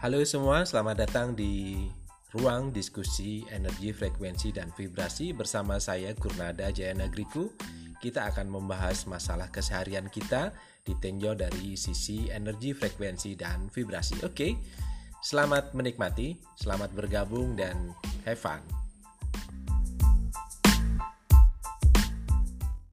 Halo semua, selamat datang di ruang diskusi energi, frekuensi, dan vibrasi bersama saya Gurnada Jaya Negriku. Kita akan membahas masalah keseharian kita ditinjau dari sisi energi, frekuensi, dan vibrasi. Oke, selamat menikmati, selamat bergabung, dan have fun.